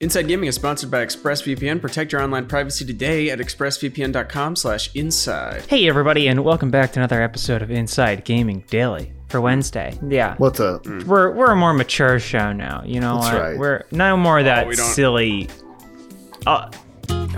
Inside Gaming is sponsored by ExpressVPN. Protect your online privacy today at expressvpn.com/inside. Hey everybody, and welcome back to another episode of Inside Gaming Daily for Wednesday. Yeah, What's up? we're we're a more mature show now. You know, That's what? right. we're no more of that we don't- silly. Uh,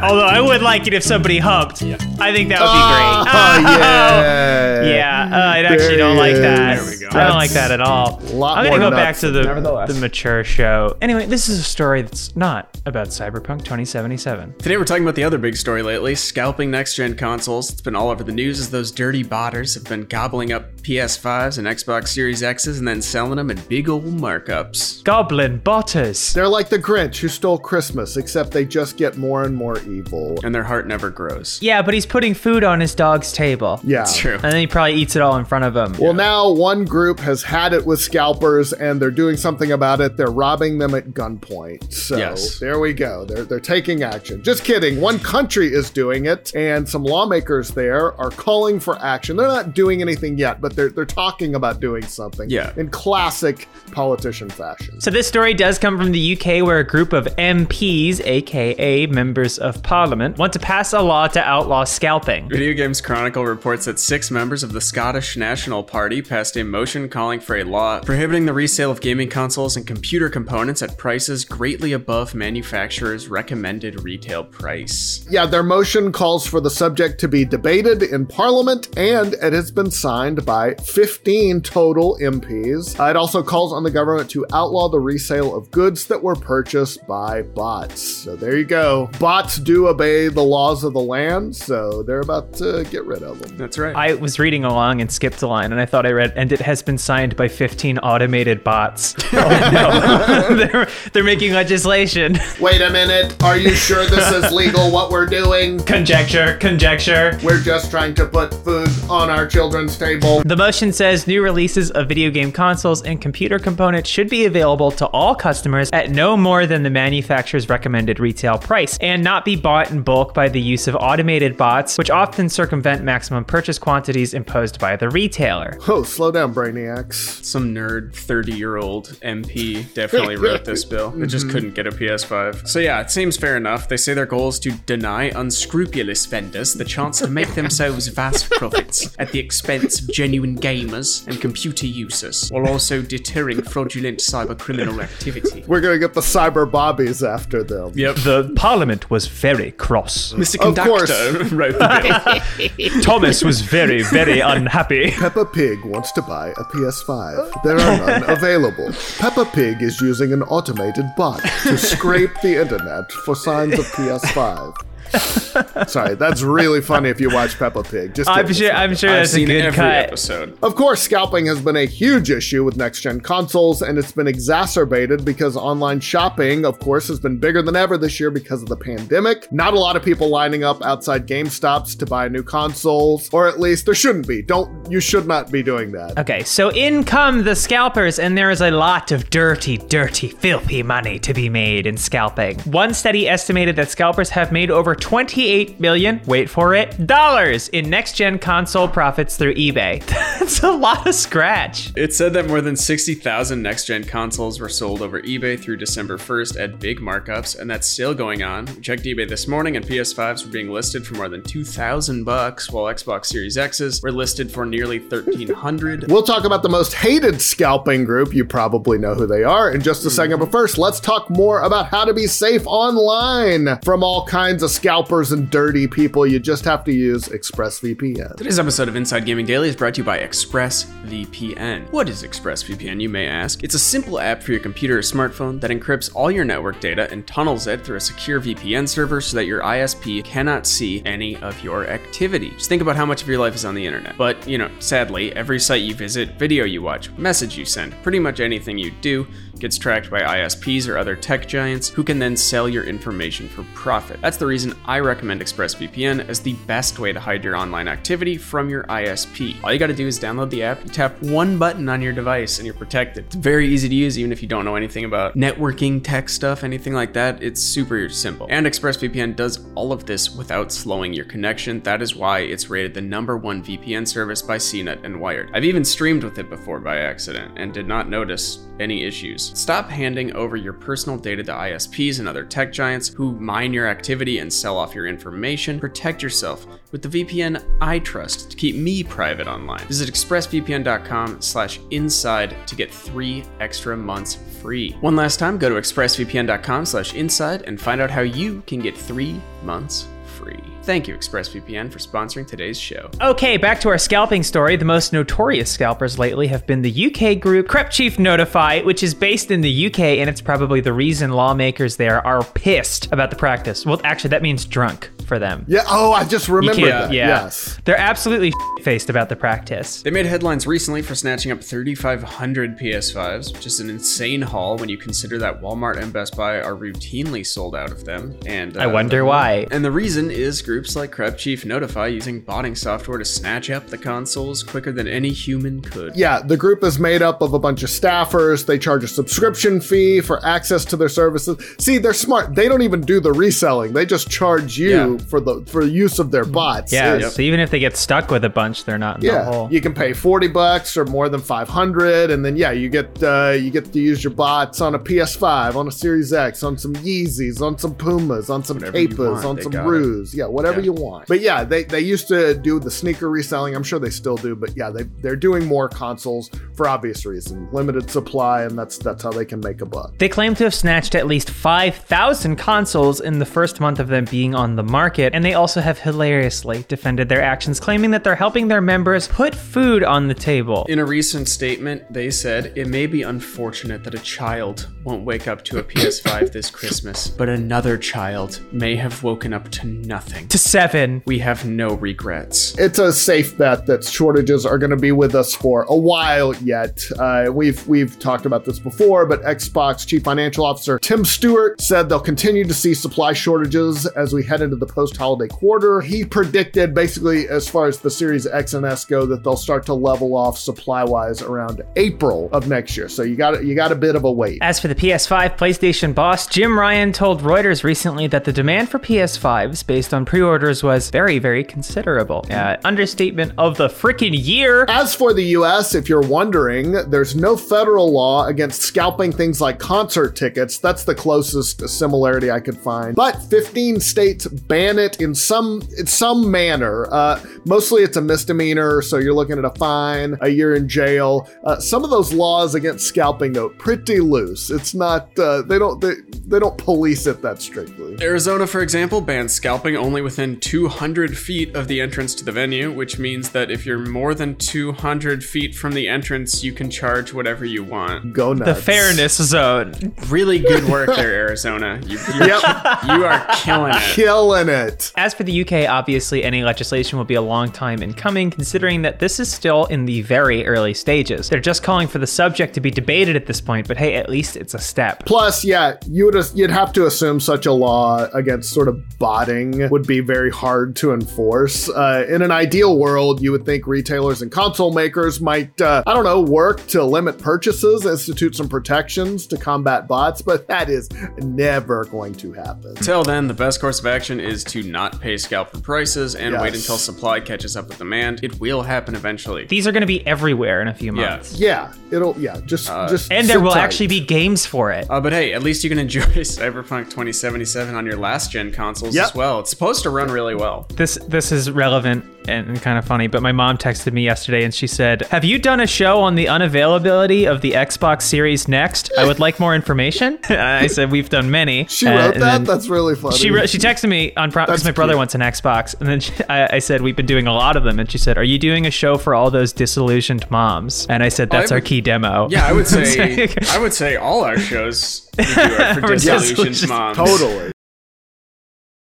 although I would like it if somebody humped. I think that would be great. Oh, yeah. Yeah, uh, I actually There don't he like is. that. There we. I don't like that at all. lot I'm gonna more go back nuts, to the nevertheless. the mature show. Anyway, this is a story that's not about Cyberpunk 2077. Today we're talking about the other big story lately: scalping next-gen consoles. It's been all over the news as those dirty botters have been gobbling up PS5s and Xbox Series X's and then selling them at big old markups. Goblin botters. They're like the Grinch who stole Christmas, except they just get more and more evil. And their heart never grows. Yeah, but he's putting food on his dog's table. Yeah. It's true. And then he probably eats it all in front of him. Well, now one group has had it with scalpers and they're doing something about it. They're robbing them at gunpoint. So Yes. there we go. They're, they're taking action. Just kidding. One country is doing it, and some lawmakers there are calling for action. They're not doing anything yet, but they're, they're talking about doing something Yeah. in classic politician fashion. So this story does come from the UK where a group of MPs, aka members of parliament, want to pass a law to outlaw scalping. Video Games Chronicle reports that six members of the Scottish National Party passed a motion calling for a law prohibiting the resale of gaming consoles and computer components at prices greatly above manufacturers' recommended retail price. Yeah, their motion calls for the subject to be debated in Parliament, and it has been signed by 15 total MPs. Uh, it also calls on the government to outlaw the resale of goods that were purchased by bots. So there you go. Bots do obey the laws of the land, so they're about to get rid of them. That's right. I was reading along and skipped a line, and I thought I read, and it has been signed by 15 automated bots. Oh no, they're they're making legislation. Wait a minute. Are you sure this is legal what we're doing? conjecture, conjecture. We're just trying to put food on our children's table. The motion says new releases of video game consoles and computer components should be available to all customers at no more than the manufacturer's recommended retail price and not be bought in bulk by the use of automated bots, which often circumvent maximum purchase quantities imposed by the retailer. Oh, slow down, Brainiacs. Some nerd 30 year old MP definitely wrote this bill. They just mm-hmm. couldn't get a PS5. So, yeah, it seems fair enough. They say their goal is to deny unscrupulous vendors the chance to make themselves vast profits at the expense of genuine gamers and computer users, while also deterring fraudulent cyber criminal activity. We're gonna get the cyber bobbies after them. Yep. The parliament was very cross. Mr. Of course. Conductor wrote the bill. Thomas was very, very unhappy. Peppa Pig wants to buy a PS5. There are none available. Peppa Pig is using an automated bot to scrape the internet for signs of PS5. Sorry, that's really funny if you watch Peppa Pig. Just I'm sure. I'm sure I've that's a seen good every cut. episode. Of course, scalping has been a huge issue with next gen consoles, and it's been exacerbated because online shopping, of course, has been bigger than ever this year because of the pandemic. Not a lot of people lining up outside GameStops to buy new consoles, or at least there shouldn't be. Don't you should not be doing that. Okay, so in come the scalpers, and there is a lot of dirty, dirty, filthy money to be made in scalping. One study estimated that scalpers have made over 28 million, wait for it, dollars in next gen console profits through eBay. That's a lot of scratch. It said that more than 60,000 next gen consoles were sold over eBay through December 1st at big markups, and that's still going on. We checked eBay this morning, and PS5s were being listed for more than 2,000 bucks, while Xbox Series X's were listed for nearly 1,300. We'll talk about the most hated scalping group. You probably know who they are in just a second. But first, let's talk more about how to be safe online from all kinds of scalpers and dirty people. You just have to use ExpressVPN. Today's episode of Inside Gaming Daily is brought to you by ExpressVPN. What is ExpressVPN, you may ask? It's a simple app for your computer or smartphone that encrypts all your network data and tunnels it through a secure VPN server so that your ISP cannot see any of your activity. Just think about how much of your life is on the internet. But, you know, sadly, every site you visit, video you watch, message you send, pretty much anything you do gets tracked by ISPs or other tech giants who can then sell your information for profit. That's the reason I recommend ExpressVPN as the best way to hide your online activity from your ISP. All you gotta do is download the app, you tap one button on your device, and you're protected. It's very easy to use, even if you don't know anything about networking, tech stuff, anything like that. It's super simple. And ExpressVPN does all of this without slowing your connection. That is why it's rated the number one VPN service by CNET and Wired. I've even streamed with it before by accident and did not notice any issues. Stop handing over your personal data to ISPs and other tech giants who mine your activity and sell off your information. Protect yourself with the VPN I trust to keep me private online. Visit expressvpn.com slash inside to get three extra months free. One last time, go to expressvpn.com slash inside and find out how you can get three months free. Thank you, ExpressVPN, for sponsoring today's show. Okay, back to our scalping story. The most notorious scalpers lately have been the UK group Crep Chief Notify, which is based in the UK, and it's probably the reason lawmakers there are pissed about the practice. Well, actually, that means drunk for them. Yeah. Oh, I just remembered that. yeah. Yes. They're absolutely faced about the practice. They made headlines recently for snatching up 3,500 PS5s, which is an insane haul when you consider that Walmart and Best Buy are routinely sold out of them. And I uh, wonder why. And the reason is groups like Crep Chief Notify using botting software to snatch up the consoles quicker than any human could. Yeah, the group is made up of a bunch of staffers. They charge a subscription fee for access to their services. See, they're smart. They don't even do the reselling. They just charge you Yeah. for the for use of their bots. Yeah, It's- so even if they get stuck with a bunch, they're not in the Yeah, hole. you can pay forty bucks or more than five hundred, and then yeah, you get uh, you get to use your bots on a PS5, on a Series X, on some Yeezys, on some Pumas, on some Whatever you Papas, on they some got it. Ruse, yeah, whatever Yeah. you want. But yeah, they, they used to do the sneaker reselling. I'm sure they still do, but yeah, they they're doing more consoles for obvious reasons, limited supply, and that's that's how they can make a buck. They claim to have snatched at least 5,000 consoles in the first month of them being on the market, and they also have hilariously defended their actions, claiming that they're helping their members put food on the table. In a recent statement, they said, It may be unfortunate that a child won't wake up to a PS5 this Christmas, but another child may have woken up to nothing. To seven. We have no regrets. it's a safe bet that shortages are going to be with us for a while yet. Uh, we've we've talked about this before, but Xbox Chief Financial Officer Tim Stuart said they'll continue to see supply shortages as we head into the post-holiday quarter. He predicted, basically, as far as the Series X and S go, that they'll start to level off supply-wise around April of next year. So you got you got a bit of a wait. As for the PS5, PlayStation boss Jim Ryan told Reuters recently that the demand for PS5s based on pre orders was very, very considerable. Uh, understatement of the freaking year. As for the US, if you're wondering, there's no federal law against scalping things like concert tickets. That's the closest similarity I could find. But 15 states ban it in some in some manner. Uh, mostly it's a misdemeanor, so you're looking at a fine, a year in jail. Uh, some of those laws against scalping, though, pretty loose. It's not uh, they don't they, they don't police it that strictly. Arizona, for example, bans scalping only within 200 feet of the entrance to the venue, which means that if you're more than 200 feet from the entrance, you can charge whatever you want. Go nuts. The nuts. fairness zone. Really good work there, Arizona. You, you're, Yep. you are killing it. Killing it. As for the UK, obviously any legislation will be a long time in coming, considering that this is still in the very early stages. They're just calling for the subject to be debated at this point, but hey, at least it's a step. Plus, yeah, you would you'd have to assume such a law against sort of botting would be very hard to enforce. Uh, in an ideal world, you would think retailers and console makers might, uh, I don't know, work to limit purchases, institute some protections to combat bots, but that is never going to happen. Until then, the best course of action is to not pay scalper prices and wait until supply catches up with demand. It will happen eventually. These are going to be everywhere in a few months. Yeah, it'll yeah, just just And there will tight. actually be games for it. Uh, but hey, at least you can enjoy Cyberpunk 2077 on your last gen consoles Yep. as well. It's supposed to run really well. This this is relevant and kind of funny, but my mom texted me yesterday and she said, "Have you done a show on the unavailability of the Xbox Series Next? I would like more information." and I said, "We've done many." She Uh, wrote and that. That's really funny. She wrote, she texted me on because my brother cute. wants an Xbox, and then she, I, I said we've been doing a lot of them, and she said, "Are you doing a show for all those disillusioned moms?" And I said, "That's I our key demo." Yeah, I would say I would say all our shows we do are for For disillusioned disillusioned- moms. totally.